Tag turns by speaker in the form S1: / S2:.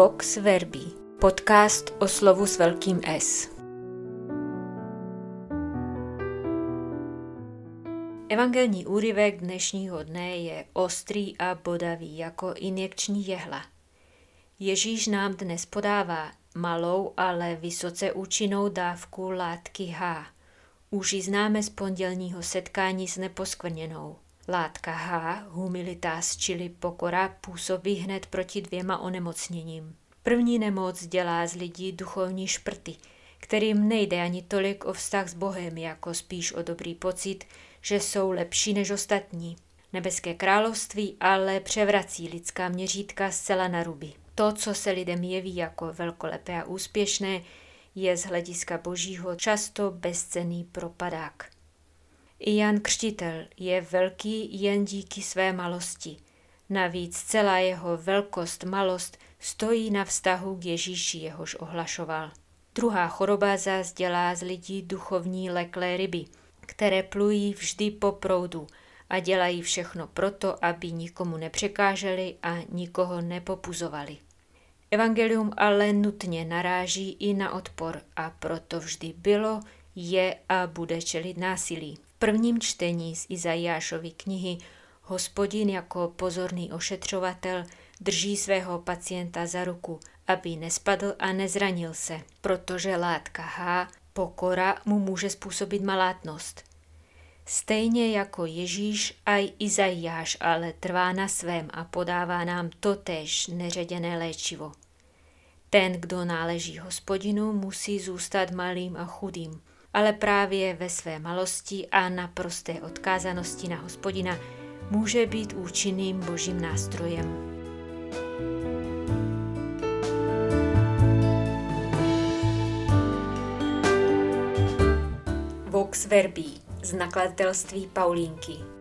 S1: Vox Verbi, podcast o slovu s velkým S. Evangelní úryvek dnešního dne je ostrý a bodavý jako injekční jehla. Ježíš nám dnes podává malou, ale vysoce účinnou dávku látky H. Už ji známe z pondělního setkání s neposkvrněnou. Látka H, humilitas, čili pokora, působí hned proti dvěma onemocněním. První nemoc dělá z lidí duchovní šprty, kterým nejde ani tolik o vztah s Bohem, jako spíš o dobrý pocit, že jsou lepší než ostatní. Nebeské království ale převrací lidská měřítka zcela na ruby. To, co se lidem jeví jako velkolepé a úspěšné, je z hlediska božího často bezcený propadák. I Jan Křtitel je velký jen díky své malosti. Navíc celá jeho velkost, malost stojí na vztahu k Ježíši, jehož ohlašoval. Druhá choroba zás dělá z lidí duchovní leklé ryby, které plují vždy po proudu a dělají všechno proto, aby nikomu nepřekáželi a nikoho nepopuzovali. Evangelium ale nutně naráží i na odpor a proto vždy bylo, je a bude čelit násilí prvním čtení z Izajášovy knihy hospodin jako pozorný ošetřovatel drží svého pacienta za ruku, aby nespadl a nezranil se, protože látka H, pokora, mu může způsobit malátnost. Stejně jako Ježíš, a Izajáš ale trvá na svém a podává nám totéž neředěné léčivo. Ten, kdo náleží hospodinu, musí zůstat malým a chudým, ale právě ve své malosti a naprosté odkázanosti na hospodina může být účinným božím nástrojem. Vox Verbi z nakladatelství Paulínky